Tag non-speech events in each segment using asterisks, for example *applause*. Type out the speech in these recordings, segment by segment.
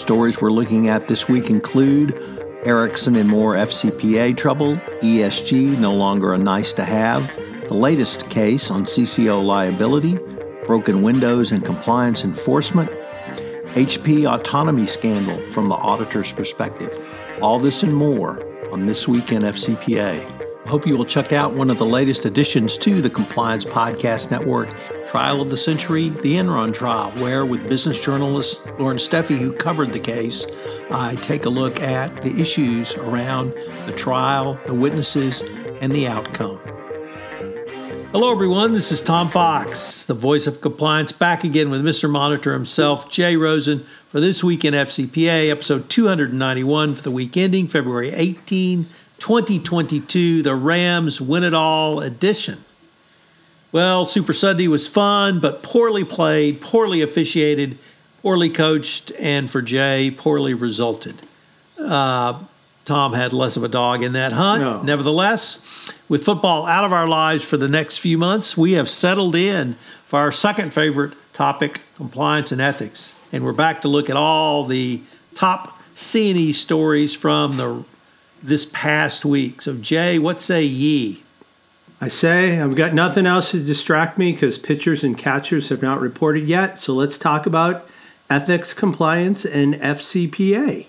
Stories we're looking at this week include Ericsson and more FCPA trouble, ESG no longer a nice to have, the latest case on CCO liability, broken windows and compliance enforcement, HP autonomy scandal from the auditor's perspective. All this and more on This Week in FCPA. I hope you will check out one of the latest additions to the Compliance Podcast Network, Trial of the Century, the Enron Trial, where, with business journalist Loren Steffy, who covered the case, I take a look at the issues around the trial, the witnesses, and the outcome. Hello, everyone. This is Tom Fox, the voice of compliance, back again with Mr. Monitor himself, Jay Rosen, for this week in FCPA, episode 291 for the week ending February 18, 2022, the Rams Win It All edition. Well, Super Sunday was fun, but poorly played, poorly officiated, poorly coached, and for Jay, poorly resulted. Uh, Tom had less of a dog in that hunt. No. Nevertheless, with football out of our lives for the next few months, we have settled in for our second favorite topic, compliance and ethics. And we're back to look at all the top C&E stories from the this past week. So, Jay, what say ye? I say I've got nothing else to distract me because pitchers and catchers have not reported yet. So let's talk about ethics, compliance, and FCPA.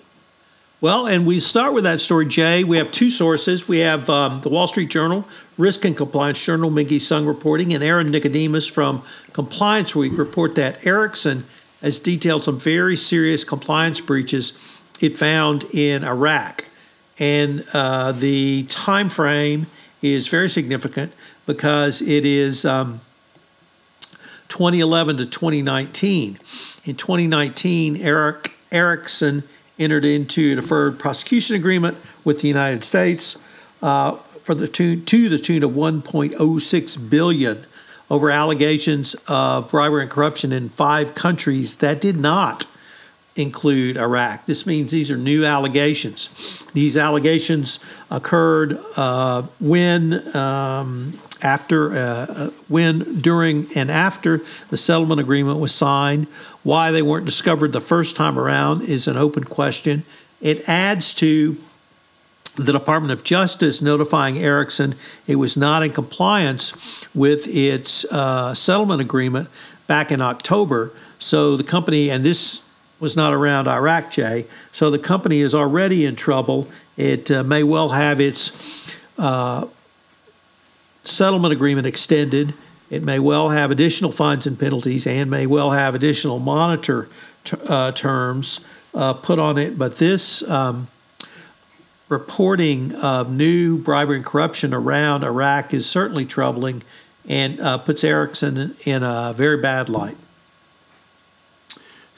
Well, and we start with that story, Jay. We have two sources. We have um, the Wall Street Journal, Risk and Compliance Journal, Mengqi Sun reporting, and Aaron Nicodemus from Compliance Week report that Ericsson has detailed some very serious compliance breaches it found in Iraq. And uh, the time frame is very significant because it is um, 2011 to 2019. In 2019, Eric Ericsson entered into a deferred prosecution agreement with the United States uh, for the tune, to the tune of 1.06 billion over allegations of bribery and corruption in five countries that did not include Iraq. This means these are new allegations. These allegations occurred uh, when, um, after, uh, when, during, and after the settlement agreement was signed. Why they weren't discovered the first time around is an open question. It adds to the Department of Justice notifying Ericsson it was not in compliance with its uh, settlement agreement back in October. So the company, and this was not around Iraq, Jay. So the company is already in trouble. It uh, may well have its uh, settlement agreement extended. It may well have additional fines and penalties and may well have additional monitor t- uh, terms uh, put on it. But this um, reporting of new bribery and corruption around Iraq is certainly troubling and uh, puts Ericsson in a very bad light.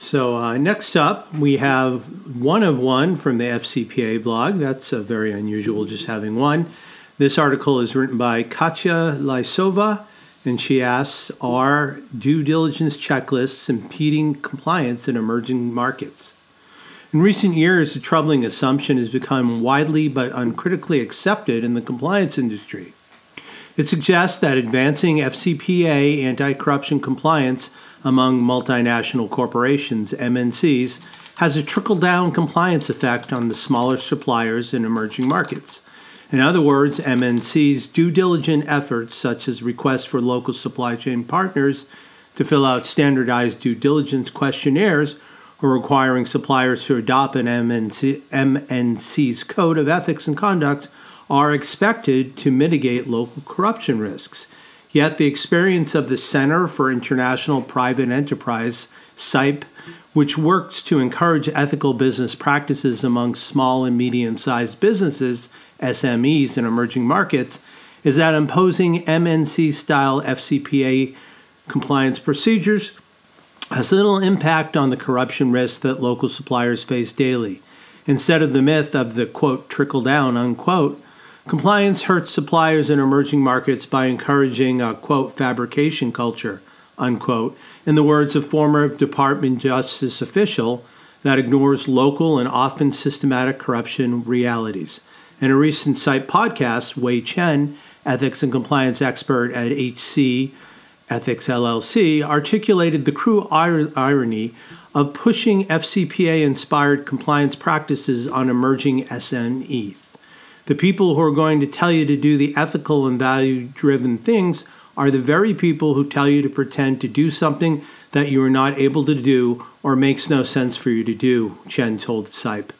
So, uh, next up, we have one of one from the FCPA blog. That's uh, very unusual, just having one. This article is written by Katya Lysova, and she asks Are due diligence checklists impeding compliance in emerging markets? In recent years, a troubling assumption has become widely but uncritically accepted in the compliance industry. It suggests that advancing FCPA anti corruption compliance among multinational corporations, MNCs, has a trickle down compliance effect on the smaller suppliers in emerging markets. In other words, MNCs' due diligent efforts, such as requests for local supply chain partners to fill out standardized due diligence questionnaires, or requiring suppliers to adopt an MNC, MNC's code of ethics and conduct are expected to mitigate local corruption risks. Yet the experience of the Center for International Private Enterprise, CIPE, which works to encourage ethical business practices among small and medium sized businesses, SMEs, in emerging markets, is that imposing MNC style FCPA compliance procedures has little impact on the corruption risks that local suppliers face daily. Instead of the myth of the quote trickle down unquote, compliance hurts suppliers in emerging markets by encouraging a quote fabrication culture unquote, in the words of former Department Justice official that ignores local and often systematic corruption realities. In a recent CIPE podcast, Wei Chen, ethics and compliance expert at HC Ethics LLC, articulated the cruel irony of pushing FCPA inspired compliance practices on emerging SMEs. The people who are going to tell you to do the ethical and value driven things are the very people who tell you to pretend to do something that you are not able to do or makes no sense for you to do, Chen told CIPE.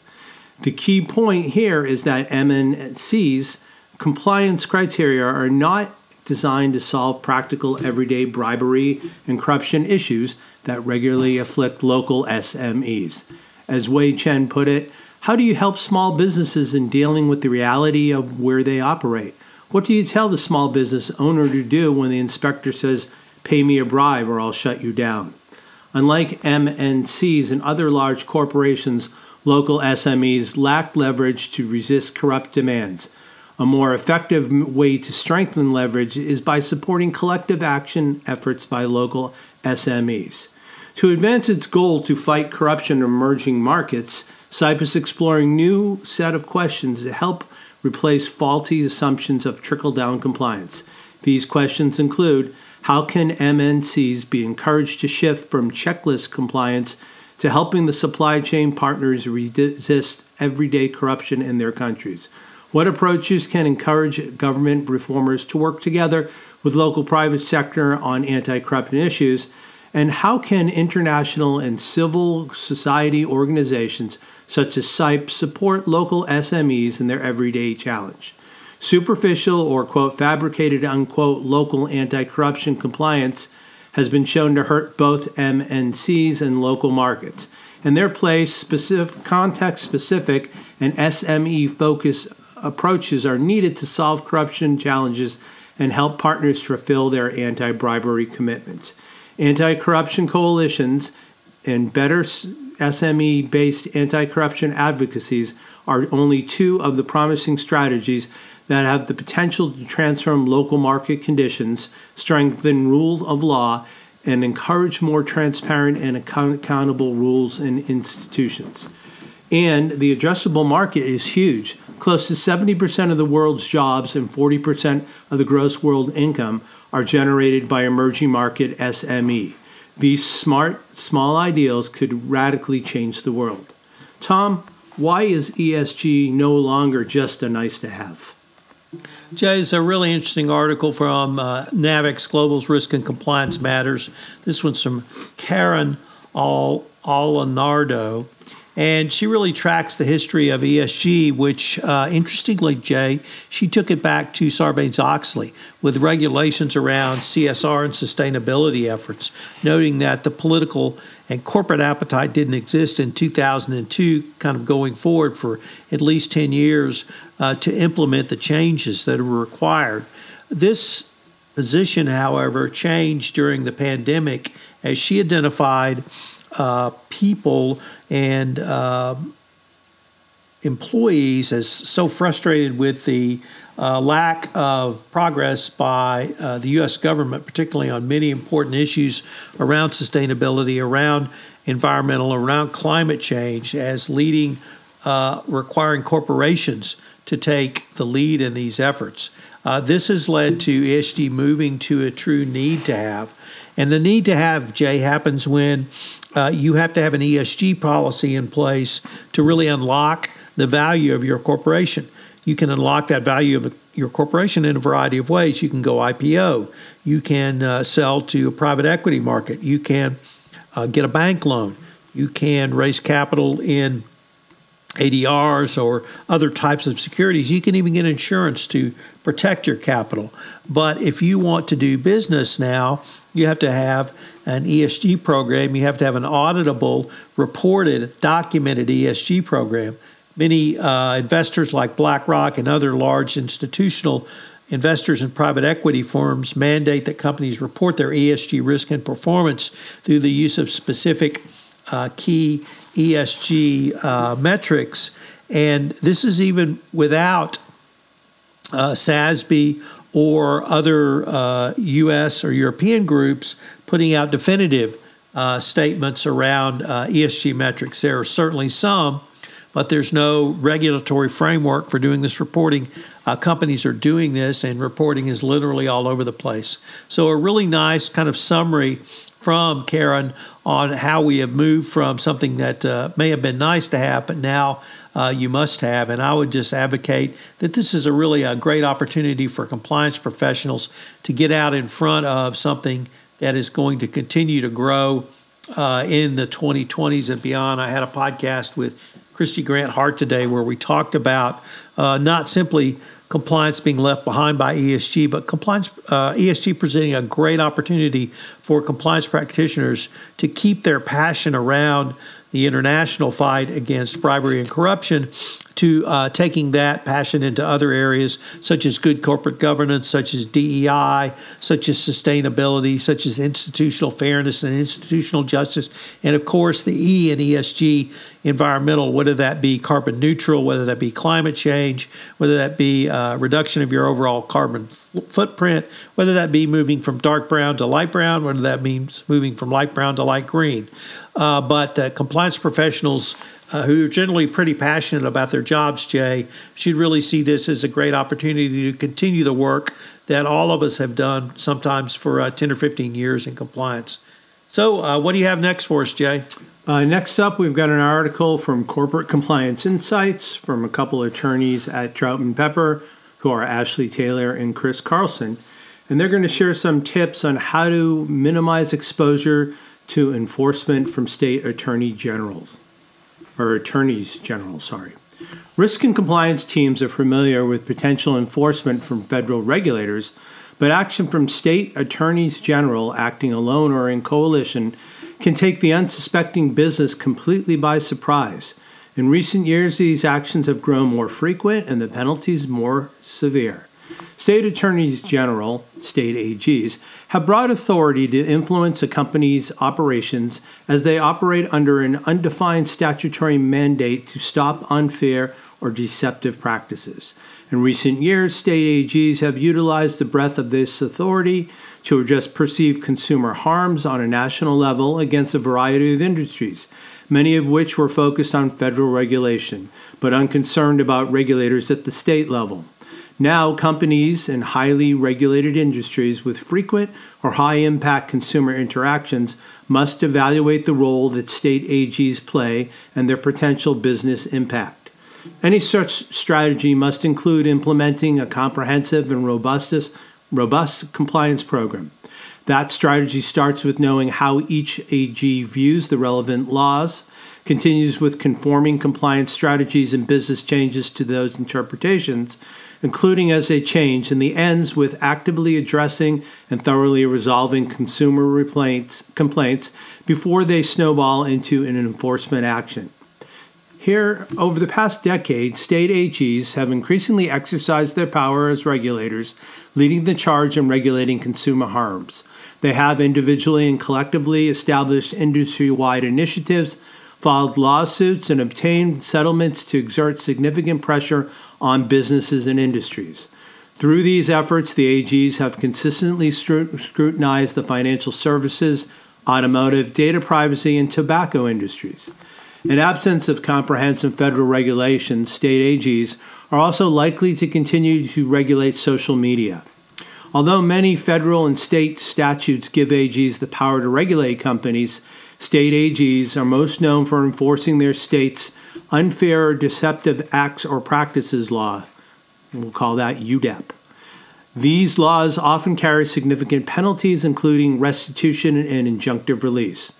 The key point here is that MNC's compliance criteria are not designed to solve practical everyday bribery and corruption issues that regularly afflict local SMEs. As Wei Chen put it, how do you help small businesses in dealing with the reality of where they operate? What do you tell the small business owner to do when the inspector says, pay me a bribe or I'll shut you down? Unlike MNCs and other large corporations, local SMEs lack leverage to resist corrupt demands. A more effective way to strengthen leverage is by supporting collective action efforts by local SMEs. To advance its goal to fight corruption in emerging markets, CIPE is exploring new set of questions to help replace faulty assumptions of trickle down compliance. These questions include how can MNCs be encouraged to shift from checklist compliance to helping the supply chain partners resist everyday corruption in their countries? What approaches can encourage government reformers to work together with local private sector on anti corruption issues? And how can international and civil society organizations such as CIPE support local SMEs in their everyday challenge. Superficial or, quote, fabricated, unquote, local anti corruption compliance has been shown to hurt both MNCs and local markets. In their place, specific, context specific and SME focused approaches are needed to solve corruption challenges and help partners fulfill their anti bribery commitments. Anti corruption coalitions and better SME based anti corruption advocacies are only two of the promising strategies that have the potential to transform local market conditions, strengthen rule of law, and encourage more transparent and accountable rules and institutions. And the addressable market is huge. Close to 70% of the world's jobs and 40% of the gross world income are generated by emerging market SME. These smart, small ideals could radically change the world. Tom, why is ESG no longer just a nice to have? Jay, it's a really interesting article from uh, Global's Risk and Compliance Matters. This one's from Karen Al-. And she really tracks the history of ESG, which, uh, interestingly, Jay, she took it back to Sarbanes Oxley with regulations around CSR and sustainability efforts, noting that the political and corporate appetite didn't exist in 2002, kind of going forward for at least 10 years uh, to implement the changes that were required. This position, however, changed during the pandemic as she identified uh, people and uh, employees as so frustrated with the uh, lack of progress by uh, the U.S. government, particularly on many important issues around sustainability, around environmental, around climate change, as leading, uh, requiring corporations to take the lead in these efforts. Uh, this has led to ESG moving to a true need to have. And the need to have, Jay, happens when uh, you have to have an ESG policy in place to really unlock the value of your corporation. You can unlock that value of your corporation in a variety of ways. You can go IPO, you can uh, sell to a private equity market, you can uh, get a bank loan, You can raise capital in ADRs or other types of securities. You can even get insurance to protect your capital. But if you want to do business now, you have to have an ESG program. You have to have an auditable, reported, documented ESG program. Many uh, investors like BlackRock and other large institutional investors and private equity firms mandate that companies report their ESG risk and performance through the use of specific uh, key ESG uh, metrics. And this is even without uh, SASB or other uh, US or European groups putting out definitive uh, statements around uh, ESG metrics. There are certainly some, but there's no regulatory framework for doing this reporting. Uh, companies are doing this, and reporting is literally all over the place. So, a really nice kind of summary from Karen on how we have moved from something that uh, may have been nice to have, but now uh, you must have. And I would just advocate that this is a really a great opportunity for compliance professionals to get out in front of something that is going to continue to grow uh, in the 2020s and beyond. I had a podcast with Kristy Grant Hart today where we talked about uh, not simply compliance being left behind by ESG, but compliance uh, ESG presenting a great opportunity for compliance practitioners to keep their passion around the international fight against bribery and corruption to uh, taking that passion into other areas such as good corporate governance, such as DEI, such as sustainability, such as institutional fairness and institutional justice, and of course the E in ESG, environmental, whether that be carbon neutral, whether that be climate change, whether that be uh, reduction of your overall carbon f- footprint, whether that be moving from dark brown to light brown, whether that means moving from light brown to light green. Uh, but uh, compliance professionals uh, who are generally pretty passionate about their jobs, Jay, should really see this as a great opportunity to continue the work that all of us have done sometimes for uh, 10 or 15 years in compliance. So, uh, what do you have next for us, Jay? Uh, next up, we've got an article from Corporate Compliance Insights from a couple attorneys at Troutman Pepper, who are Ashley Taylor and Chris Carlson. And they're going to share some tips on how to minimize exposure to enforcement from state attorney generals or attorneys general, sorry. Risk and compliance teams are familiar with potential enforcement from federal regulators, but action from state attorneys general acting alone or in coalition can take the unsuspecting business completely by surprise. In recent years, these actions have grown more frequent and the penalties more severe. State attorneys general, state AGs, have broad authority to influence a company's operations as they operate under an undefined statutory mandate to stop unfair or deceptive practices. In recent years, state AGs have utilized the breadth of this authority to address perceived consumer harms on a national level against a variety of industries, many of which were focused on federal regulation, but unconcerned about regulators at the state level. Now, companies in highly regulated industries with frequent or high impact consumer interactions must evaluate the role that state AGs play and their potential business impact. Any such strategy must include implementing a comprehensive and robust, robust compliance program. That strategy starts with knowing how each AG views the relevant laws, continues with conforming compliance strategies and business changes to those interpretations, including as they change, and the ends with actively addressing and thoroughly resolving consumer complaints before they snowball into an enforcement action. Here, over the past decade, state AGs have increasingly exercised their power as regulators, leading the charge in regulating consumer harms. They have individually and collectively established industry wide initiatives filed lawsuits, and obtained settlements to exert significant pressure on businesses and industries. Through these efforts, the AGs have consistently scrutinized the financial services, automotive, data privacy, and tobacco industries. In absence of comprehensive federal regulations, state AGs are also likely to continue to regulate social media. Although many federal and state statutes give AGs the power to regulate companies, State AGs are most known for enforcing their state's unfair or deceptive acts or practices law. We'll call that UDAP. These laws often carry significant penalties, including restitution and injunctive release.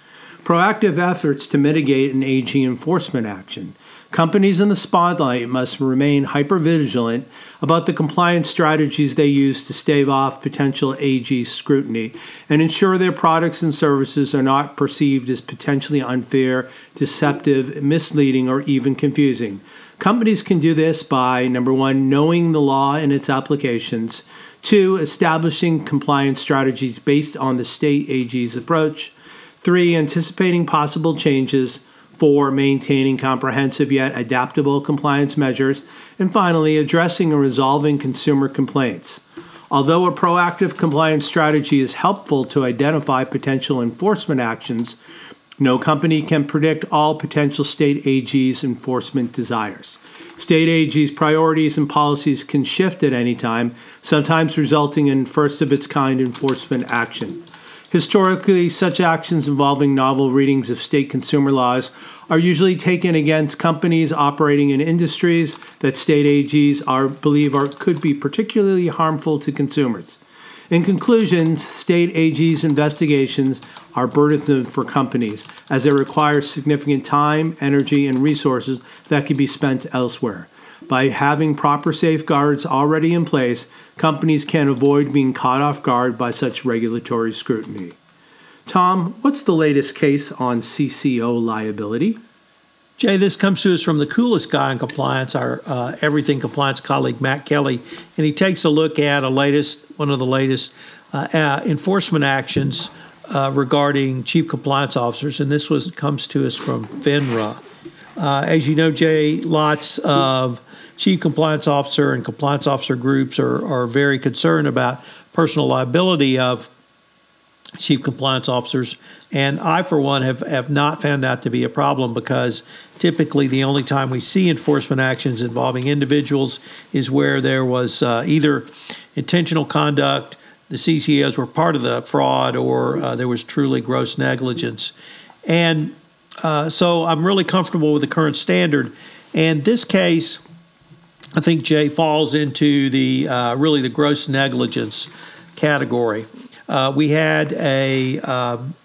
Proactive efforts to mitigate an AG enforcement action. Companies in the spotlight must remain hypervigilant about the compliance strategies they use to stave off potential AG scrutiny and ensure their products and services are not perceived as potentially unfair, deceptive, misleading, or even confusing. Companies can do this by number one, knowing the law and its applications, two, establishing compliance strategies based on the state AG's approach, three, anticipating possible changes Four, maintaining comprehensive yet adaptable compliance measures. And finally, addressing and resolving consumer complaints. Although a proactive compliance strategy is helpful to identify potential enforcement actions, no company can predict all potential state AG's enforcement desires. State AG's priorities and policies can shift at any time, sometimes resulting in first of its kind enforcement action. Historically, such actions involving novel readings of state consumer laws are usually taken against companies operating in industries that state AGs are believe are could be particularly harmful to consumers. In conclusion, state AG's investigations are burdensome for companies as they require significant time, energy, and resources that could be spent elsewhere. By having proper safeguards already in place, companies can avoid being caught off guard by such regulatory scrutiny. Tom, what's the latest case on CCO liability? Jay, this comes to us from the coolest guy in compliance, our uh, everything compliance colleague Matt Kelly, and he takes a look at a latest, one of the latest uh, uh, enforcement actions uh, regarding chief compliance officers, and this was comes to us from FINRA. Uh, as you know, Jay, lots of chief compliance officer and compliance officer groups are, are very concerned about personal liability of chief compliance officers. And I, for one, have, have not found that to be a problem because typically the only time we see enforcement actions involving individuals is where there was uh, either intentional conduct, the CCOs were part of the fraud, or uh, there was truly gross negligence. And uh, so I'm really comfortable with the current standard. And this case, I think Jay falls into the uh, really the gross negligence category. Uh, we had a um,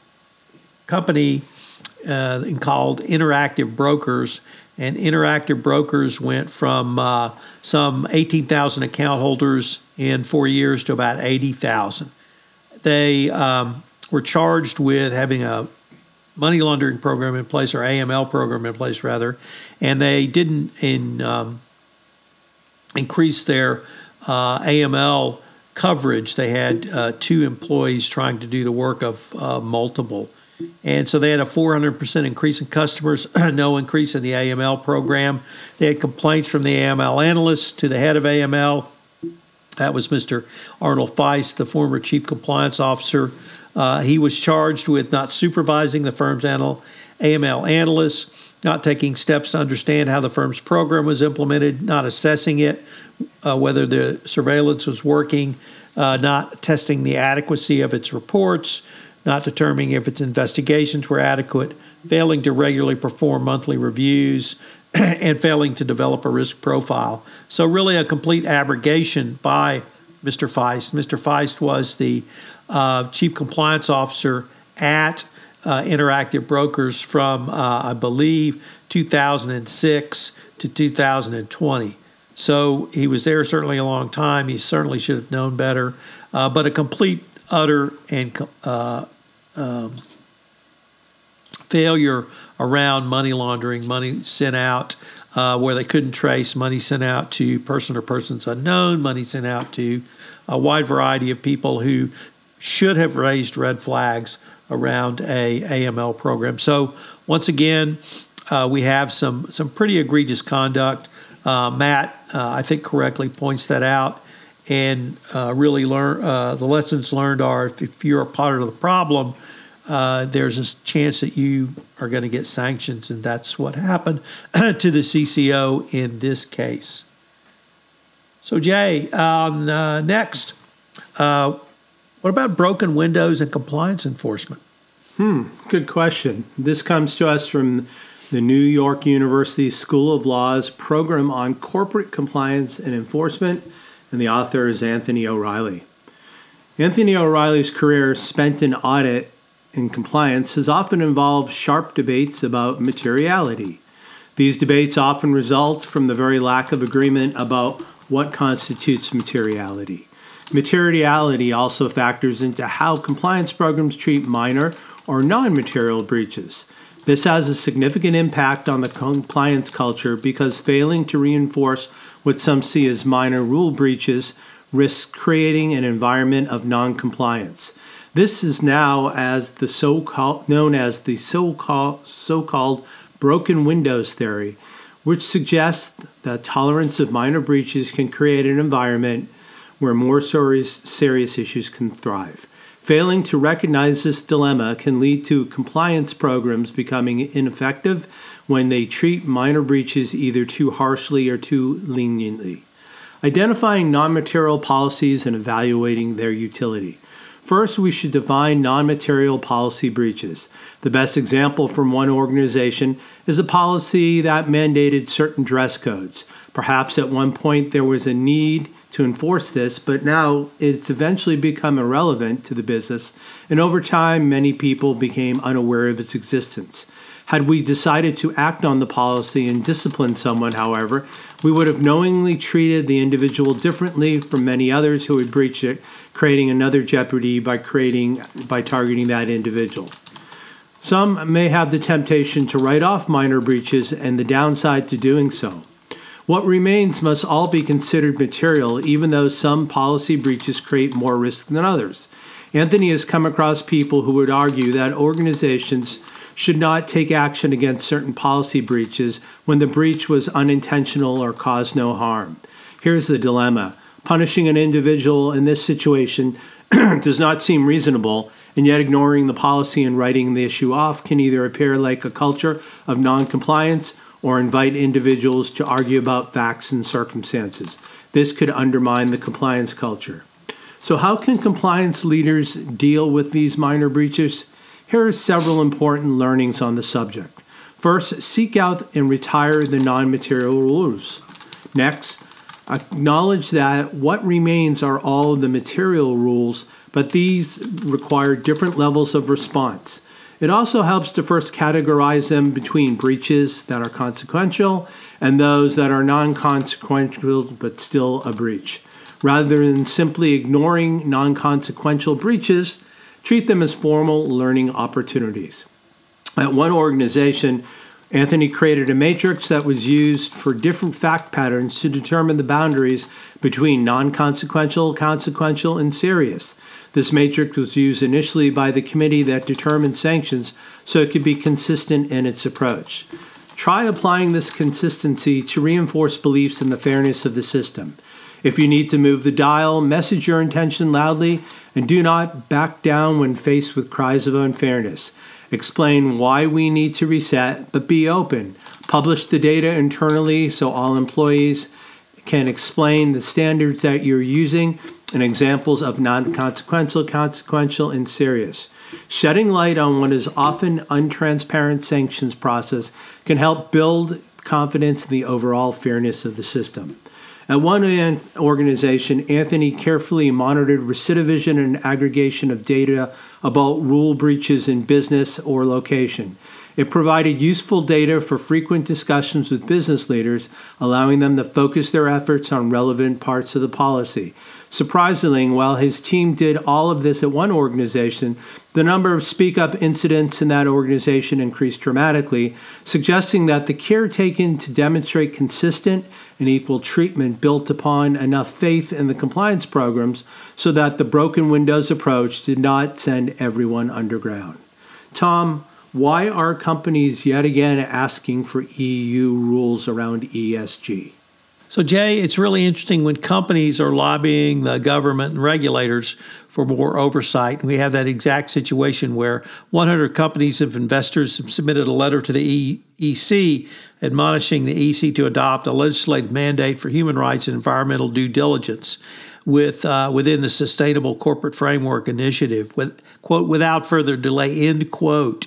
company uh, called Interactive Brokers, and Interactive Brokers went from uh, some 18,000 account holders in four years to about 80,000. They um, were charged with having a money laundering program in place, or AML program in place, rather, and they didn't in um, increase their uh, AML coverage. They had uh, two employees trying to do the work of uh, multiple. And so they had a 400% increase in customers, *clears throat* no increase in the AML program. They had complaints from the AML analysts to the head of AML. That was Mr. Arnold Feist, the former chief compliance officer. Uh, he was charged with not supervising the firm's AML analysts not taking steps to understand how the firm's program was implemented, not assessing it, uh, whether the surveillance was working, uh, not testing the adequacy of its reports, not determining if its investigations were adequate, failing to regularly perform monthly reviews, *clears throat* and failing to develop a risk profile. So, really, a complete abrogation by Mr. Feist. Mr. Feist was the uh, chief compliance officer at uh, Interactive Brokers from, uh, I believe, 2006 to 2020. So he was there certainly a long time. He certainly should have known better. Uh, but a complete, utter, and uh, um, failure around money laundering, money sent out uh, where they couldn't trace, money sent out to person or persons unknown, money sent out to a wide variety of people who should have raised red flags around a AML program. So once again, uh, we have some some pretty egregious conduct. Uh, Matt, uh, I think, correctly points that out, and uh, really learn uh, the lessons learned are if, if, you're a part of the problem, uh, there's a chance that you are going to get sanctions, and that's what happened *clears throat* to the CCO in this case. So, Jay, next. What about broken windows and compliance enforcement? Hmm, good question. This comes to us from the New York University School of Law's program on corporate compliance and enforcement, and the author is Anthony O'Reilly. Anthony O'Reilly's career spent in audit and compliance has often involved sharp debates about materiality. These debates often result from the very lack of agreement about what constitutes materiality. Materiality also factors into how compliance programs treat minor or non material breaches. This has a significant impact on the compliance culture because failing to reinforce what some see as minor rule breaches risks creating an environment of non-compliance. This is now as the so-called known as the so-called so-called broken windows theory, which suggests that tolerance of minor breaches can create an environment where more serious, serious issues can thrive. Failing to recognize this dilemma can lead to compliance programs becoming ineffective when they treat minor breaches either too harshly or too leniently. Identifying non material policies and evaluating their utility. First, we should define non material policy breaches. The best example from one organization is a policy that mandated certain dress codes. Perhaps at one point there was a need to enforce this, but now it's eventually become irrelevant to the business, and over time, many people became unaware of its existence. Had we decided to act on the policy and discipline someone, however, we would have knowingly treated the individual differently from many others who would breach it, creating another jeopardy by creating by targeting that individual. Some may have the temptation to write off minor breaches and the downside to doing so. What remains must all be considered material, even though some policy breaches create more risk than others. Anthony has come across people who would argue that organizations should not take action against certain policy breaches when the breach was unintentional or caused no harm. Here's the dilemma punishing an individual in this situation *clears throat* does not seem reasonable, and yet ignoring the policy and writing the issue off can either appear like a culture of noncompliance or invite individuals to argue about facts and circumstances. This could undermine the compliance culture. So, how can compliance leaders deal with these minor breaches? Here are several important learnings on the subject. First, seek out and retire the non material rules. Next, acknowledge that what remains are all of the material rules, but these require different levels of response. It also helps to first categorize them between breaches that are consequential and those that are non consequential but still a breach. Rather than simply ignoring non consequential breaches, treat them as formal learning opportunities. At one organization, Anthony created a matrix that was used for different fact patterns to determine the boundaries between non consequential, consequential, and serious. This matrix was used initially by the committee that determined sanctions so it could be consistent in its approach. Try applying this consistency to reinforce beliefs in the fairness of the system. If you need to move the dial, message your intention loudly and do not back down when faced with cries of unfairness. Explain why we need to reset, but be open. Publish the data internally so all employees can explain the standards that you're using and examples of non consequential, consequential, and serious. Shedding light on what is often untransparent sanctions process can help build confidence in the overall fairness of the system. At one organization, Anthony carefully monitored recidivism and aggregation of data about rule breaches in business or location. It provided useful data for frequent discussions with business leaders, allowing them to focus their efforts on relevant parts of the policy. Surprisingly, while his team did all of this at one organization, the number of speak up incidents in that organization increased dramatically, suggesting that the care taken to demonstrate consistent and equal treatment built upon enough faith in the compliance programs so that the broken windows approach did not send everyone underground. Tom, why are companies yet again asking for EU rules around ESG? So, Jay, it's really interesting when companies are lobbying the government and regulators for more oversight. We have that exact situation where 100 companies of investors have submitted a letter to the EC admonishing the EC to adopt a legislative mandate for human rights and environmental due diligence with uh, within the Sustainable Corporate Framework Initiative, with quote without further delay end quote.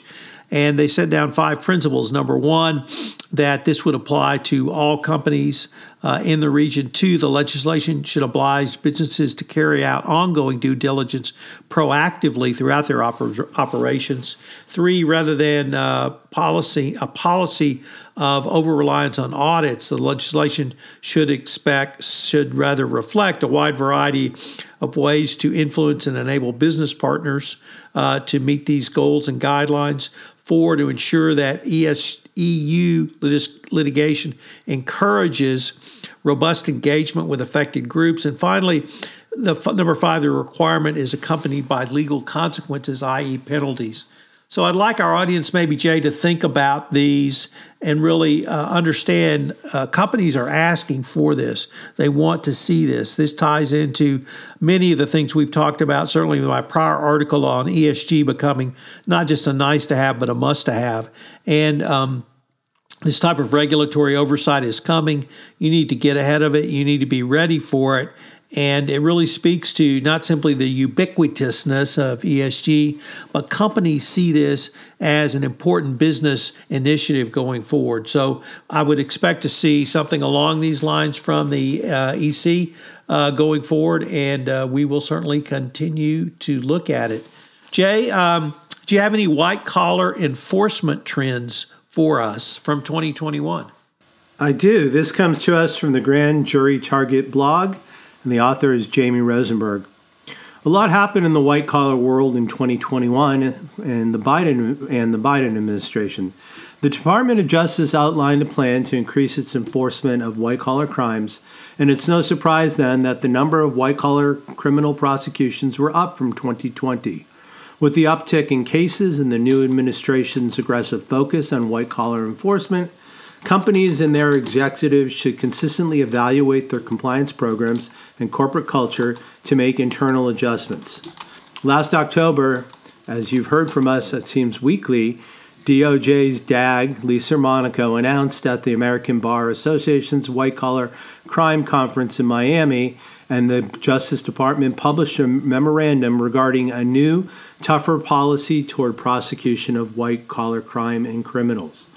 And they set down five principles. Number one, that this would apply to all companies uh, in the region. Two, the legislation should oblige businesses to carry out ongoing due diligence proactively throughout their oper- operations. Three, rather than uh, policy a policy of over reliance on audits, the legislation should expect should rather reflect a wide variety of ways to influence and enable business partners uh, to meet these goals and guidelines. Four, to ensure that ES, EU litigation encourages robust engagement with affected groups. And finally, the number five, the requirement is accompanied by legal consequences, i.e., penalties. So I'd like our audience, maybe Jay, to think about these and really uh, understand uh, companies are asking for this. They want to see this. This ties into many of the things we've talked about, certainly my prior article on ESG becoming not just a nice to have, but a must to have. And um, this type of regulatory oversight is coming. You need to get ahead of it, you need to be ready for it. And it really speaks to not simply the ubiquitousness of ESG, but companies see this as an important business initiative going forward. So I would expect to see something along these lines from the uh, EC uh, going forward, and uh, we will certainly continue to look at it. Jay, um, do you have any white collar enforcement trends for us from 2021? I do. This comes to us from the Grand Jury Target blog and the author is Jamie Rosenberg. A lot happened in the white collar world in 2021 and the Biden and the Biden administration. The Department of Justice outlined a plan to increase its enforcement of white collar crimes, and it's no surprise then that the number of white collar criminal prosecutions were up from 2020. With the uptick in cases and the new administration's aggressive focus on white collar enforcement, Companies and their executives should consistently evaluate their compliance programs and corporate culture to make internal adjustments. Last October, as you've heard from us, it seems weekly, DOJ's DAG, Lisa Monaco, announced at the American Bar Association's White Collar Crime Conference in Miami, and the Justice Department published a memorandum regarding a new, tougher policy toward prosecution of white collar crime and criminals.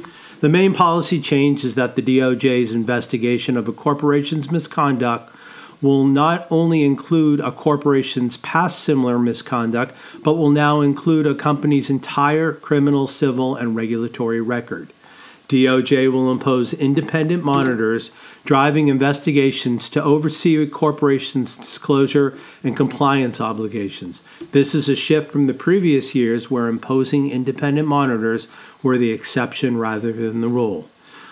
The main policy change is that the DOJ's investigation of a corporation's misconduct will not only include a corporation's past similar misconduct, but will now include a company's entire criminal, civil, and regulatory record. DOJ will impose independent monitors driving investigations to oversee a corporation's disclosure and compliance obligations. This is a shift from the previous years where imposing independent monitors were the exception rather than the rule.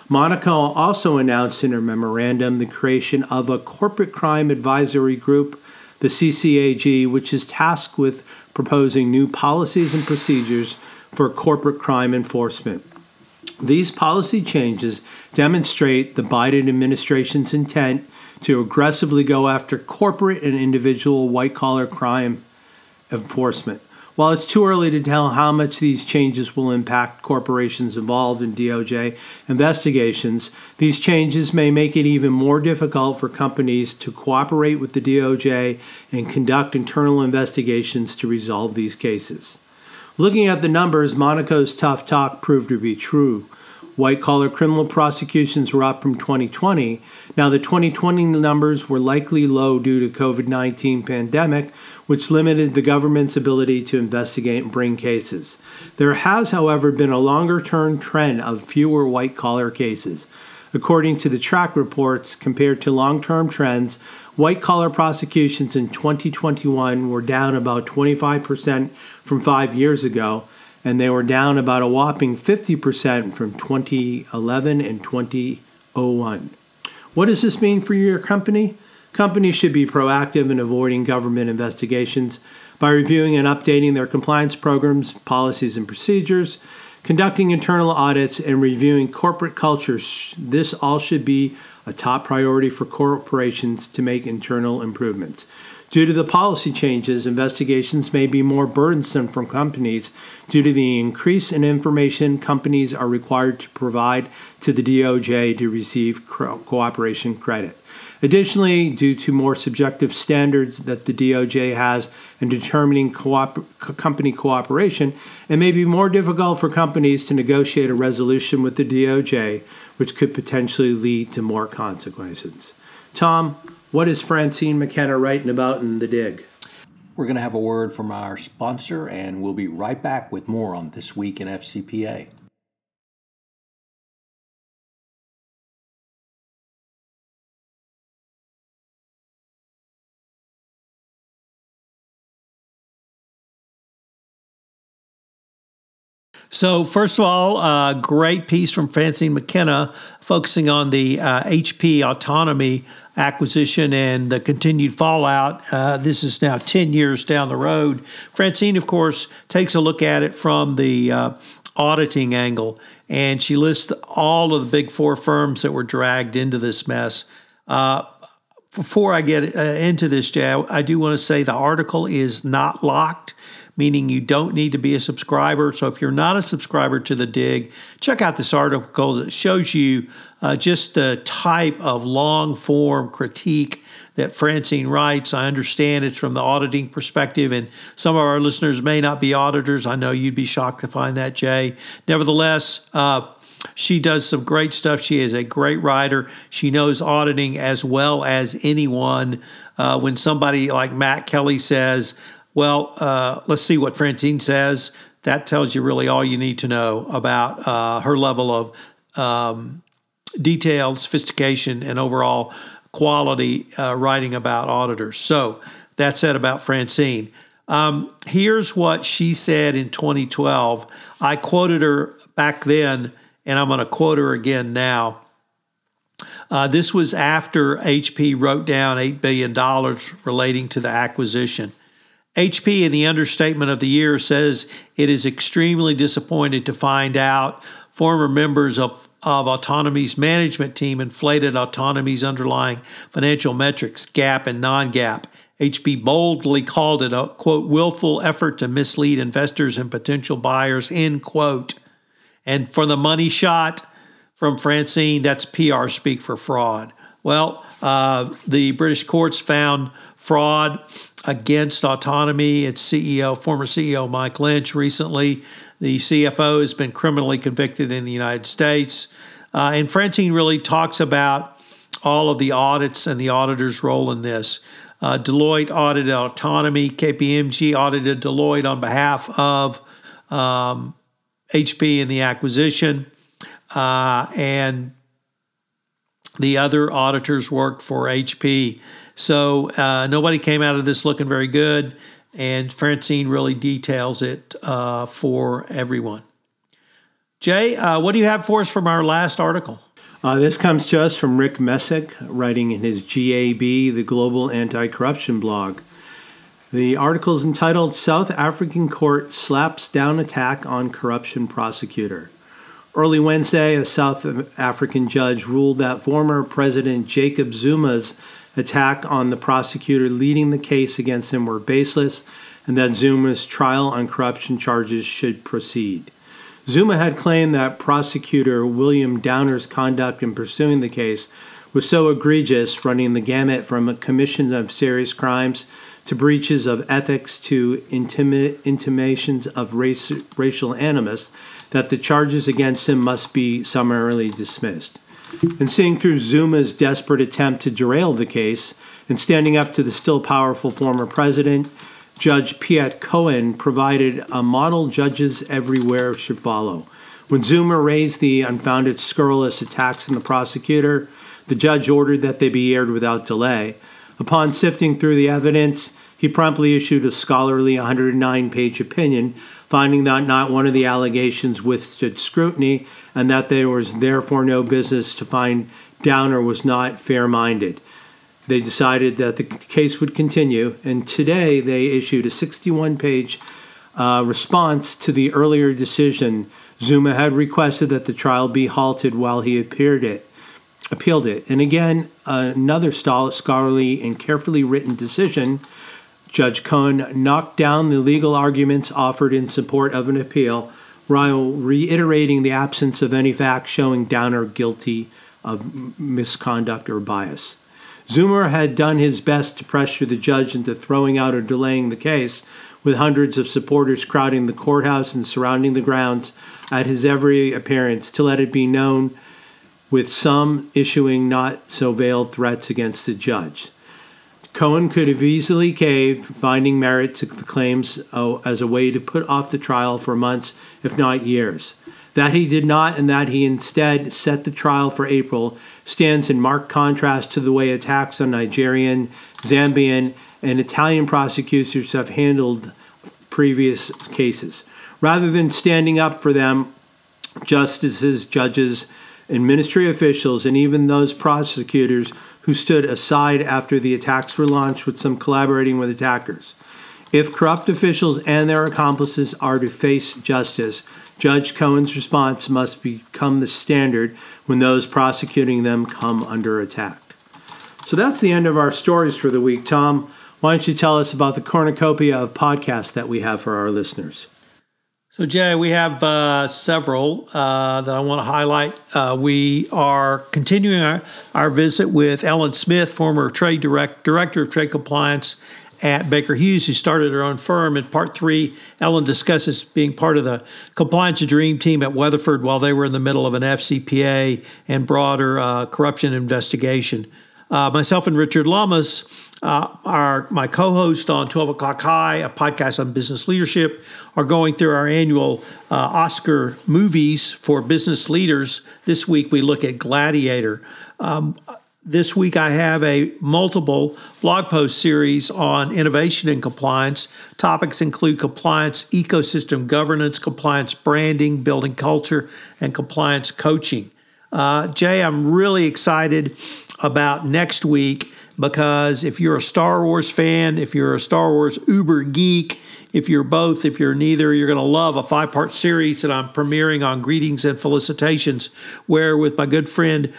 Monaco also announced in her memorandum the creation of a corporate crime advisory group, the CCAG, which is tasked with proposing new policies and procedures for corporate crime enforcement. These policy changes demonstrate the Biden administration's intent to aggressively go after corporate and individual white collar crime enforcement. While it's too early to tell how much these changes will impact corporations involved in DOJ investigations, these changes may make it even more difficult for companies to cooperate with the DOJ and conduct internal investigations to resolve these cases. Looking at the numbers, Monaco's tough talk proved to be true. White collar criminal prosecutions were up from 2020. Now, the 2020 numbers were likely low due to COVID-19 pandemic, which limited the government's ability to investigate and bring cases. There has, however, been a longer-term trend of fewer white collar cases. According to the TRAC reports, compared to long term trends, white collar prosecutions in 2021 were down about 25% from five years ago, and they were down about a whopping 50% from 2011 and 2001. What does this mean for your company? Companies should be proactive in avoiding government investigations by reviewing and updating their compliance programs, policies, and procedures conducting internal audits, and reviewing corporate cultures. This all should be a top priority for corporations to make internal improvements. Due to the policy changes, investigations may be more burdensome for companies due to the increase in information companies are required to provide to the DOJ to receive cooperation credit. Additionally, due to more subjective standards that the DOJ has in determining co- company cooperation, it may be more difficult for companies to negotiate a resolution with the DOJ, which could potentially lead to more consequences. Tom, what is Francine McKenna writing about in The Dig? We're going to have a word from our sponsor, and we'll be right back with more on This Week in FCPA. So, first of all, uh, great piece from Francine McKenna focusing on the uh, HP autonomy acquisition and the continued fallout. Uh, this is now 10 years down the road. Francine, of course, takes a look at it from the uh, auditing angle, and she lists all of the big four firms that were dragged into this mess. Uh, before I get uh, into this, Jay, I do want to say the article is not locked meaning you don't need to be a subscriber. So if you're not a subscriber to The Dig, check out this article. that shows you uh, just the type of long form critique that Francine writes. I understand it's from the auditing perspective, and some of our listeners may not be auditors. I know you'd be shocked to find that, Jay. Nevertheless, uh, she does some great stuff. She is a great writer. She knows auditing as well as anyone. Uh, when somebody like Matt Kelly says, well, uh, let's see what Francine says. That tells you really all you need to know about uh, her level of um, detailed sophistication and overall quality uh, writing about auditors. So that said about Francine. Um, here's what she said in 2012. I quoted her back then, and I'm going to quote her again now. Uh, this was after HP wrote down $8 billion relating to the acquisition. HP, in the understatement of the year, says it is extremely disappointed to find out former members of, of Autonomy's management team inflated Autonomy's underlying financial metrics, GAAP and non GAAP. HP boldly called it a, quote, willful effort to mislead investors and potential buyers, end quote. And for the money shot from Francine, that's PR speak for fraud. Well, uh, the British courts found fraud against autonomy. Its CEO, former CEO Mike Lynch, recently, the CFO has been criminally convicted in the United States. Uh, and Francine really talks about all of the audits and the auditor's role in this. Uh, Deloitte audited autonomy. KPMG audited Deloitte on behalf of um, HP in the acquisition. Uh, and the other auditors worked for HP. So uh, nobody came out of this looking very good, and Francine really details it uh, for everyone. Jay, uh, what do you have for us from our last article? Uh, this comes to us from Rick Messick, writing in his GAB, the Global Anti Corruption blog. The article is entitled South African Court Slaps Down Attack on Corruption Prosecutor. Early Wednesday, a South African judge ruled that former President Jacob Zuma's attack on the prosecutor leading the case against him were baseless and that Zuma's trial on corruption charges should proceed. Zuma had claimed that prosecutor William Downer's conduct in pursuing the case was so egregious, running the gamut from a commission of serious crimes to breaches of ethics to intimi- intimations of race, racial animus, that the charges against him must be summarily dismissed. And seeing through Zuma's desperate attempt to derail the case and standing up to the still powerful former president, Judge Piet Koen provided a model judges everywhere should follow. When Zuma raised the unfounded scurrilous attacks on the prosecutor, the judge ordered that they be aired without delay. Upon sifting through the evidence, he promptly issued a scholarly 109 page opinion finding that not one of the allegations withstood scrutiny and that there was therefore no business to find Downer was not fair minded. They decided that the case would continue, and today they issued a 61 page uh, response to the earlier decision. Zuma had requested that the trial be halted while he appeared it. appealed it. And again, another scholarly and carefully written decision. Judge Koen knocked down the legal arguments offered in support of an appeal while reiterating the absence of any facts showing Downer guilty of misconduct or bias. Zuma had done his best to pressure the judge into throwing out or delaying the case, with hundreds of supporters crowding the courthouse and surrounding the grounds at his every appearance to let it be known, with some issuing not so veiled threats against the judge. Koen could have easily caved, finding merit to the claims oh, as a way to put off the trial for months, if not years. That he did not, and that he instead set the trial for April, stands in marked contrast to the way attacks on Nigerian, Zambian, and Italian prosecutors have handled previous cases. Rather than standing up for them, justices, judges, and ministry officials, and even those prosecutors who stood aside after the attacks were launched with some collaborating with attackers. If corrupt officials and their accomplices are to face justice, Judge Koen's response must become the standard when those prosecuting them come under attack. So that's the end of our stories for the week. Tom, why don't you tell us about the cornucopia of podcasts that we have for our listeners? So, Jay, we have uh, several uh, that I want to highlight. Uh, we are continuing our, our visit with Ellen Smith, former trade direct, director of trade compliance at Baker Hughes, who started her own firm. In part three, Ellen discusses being part of the compliance dream team at Weatherford while they were in the middle of an FCPA and broader uh, corruption investigation. Uh, myself and Richard Lummis, uh, our my co-host on 12 O'clock High, a podcast on business leadership, are going through our annual uh, Oscar movies for business leaders. This week we look at Gladiator. Um, this week I have a multiple blog post series on innovation and compliance. Topics include compliance ecosystem governance, compliance branding, building culture, and compliance coaching. Uh, Jay, I'm really excited about next week because if you're a Star Wars fan, if you're a Star Wars uber geek, if you're both, if you're neither, you're going to love a five part series that I'm premiering on Greetings and Felicitations, where with my good friend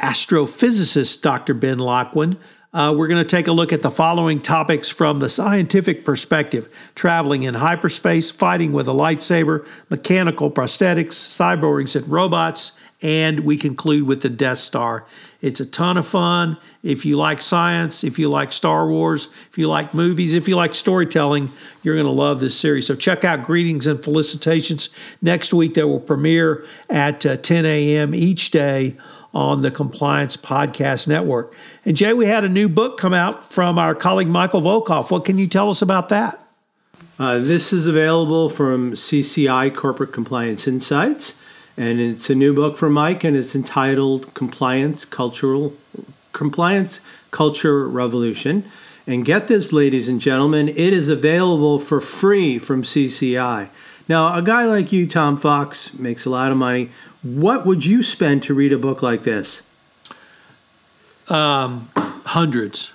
astrophysicist Dr. Ben Lockwin. Uh, we're going to take a look at the following topics from the scientific perspective traveling in hyperspace, fighting with a lightsaber, mechanical prosthetics, cyborgs and robots, and we conclude with the Death Star. It's a ton of fun. If you like science, if you like Star Wars, if you like movies, if you like storytelling, you're going to love this series. So check out Greetings and Felicitations. Next week, That will premiere at uh, 10 a.m. each day on the Compliance Podcast Network. And Jay, we had a new book come out from our colleague Michael Volkov. What can you tell us about that? Uh, this is available from CCI Corporate Compliance Insights, and it's a new book from Mike, and it's entitled "Compliance Cultural Compliance Culture Revolution." And get this, ladies and gentlemen, it is available for free from CCI. Now, a guy like you, Tom Fox, makes a lot of money. What would you spend to read a book like this? Um, hundreds,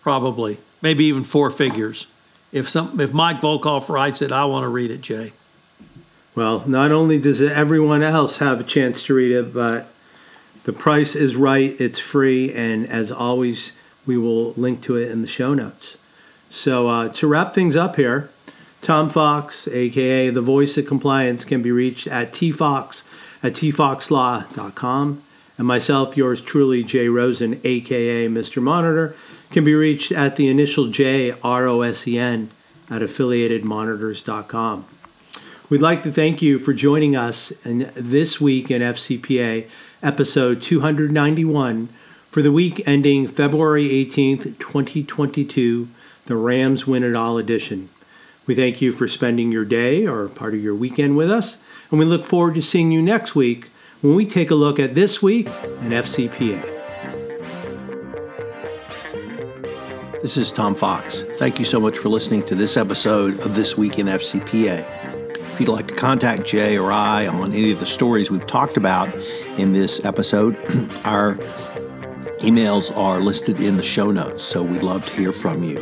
probably, maybe even four figures. If some, if Mike Volkov writes it, I want to read it, Jay. Well, not only does everyone else have a chance to read it, but the price is right. It's free, and as always, we will link to it in the show notes. So uh, to wrap things up here, Tom Fox, aka the voice of compliance, can be reached at tfox at tfoxlaw.com. And myself, yours truly, Jay Rosen, aka Mr. Monitor, can be reached at the initial J R O S E N at affiliatedmonitors.com. We'd like to thank you for joining us in this week in FCPA, episode 291, for the week ending February 18th, 2022, the Rams Win It All edition. We thank you for spending your day or part of your weekend with us and we look forward to seeing you next week when we take a look at This Week in FCPA. This is Tom Fox. Thank you so much for listening to this episode of This Week in FCPA. You'd like to contact Jay or I on any of the stories we've talked about in this episode, *clears throat* our emails are listed in the show notes, so we'd love to hear from you.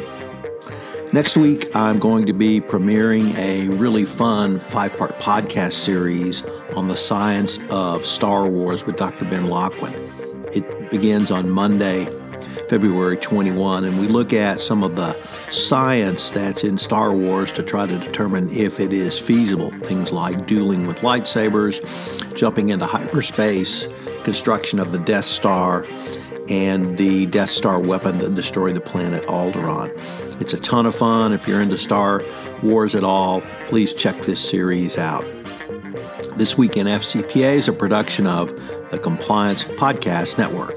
Next week, I'm going to be premiering a really fun five part podcast series on the science of Star Wars with Dr. Ben Lockwin. it begins on Monday, February 21, and we look at some of the science that's in Star Wars to try to determine if it is feasible. Things like dueling with lightsabers, jumping into hyperspace, construction of the Death Star, and the Death Star weapon that destroyed the planet Alderaan. It's a ton of fun. If you're into Star Wars at all, please check this series out. This Week in FCPA is a production of the Compliance Podcast Network.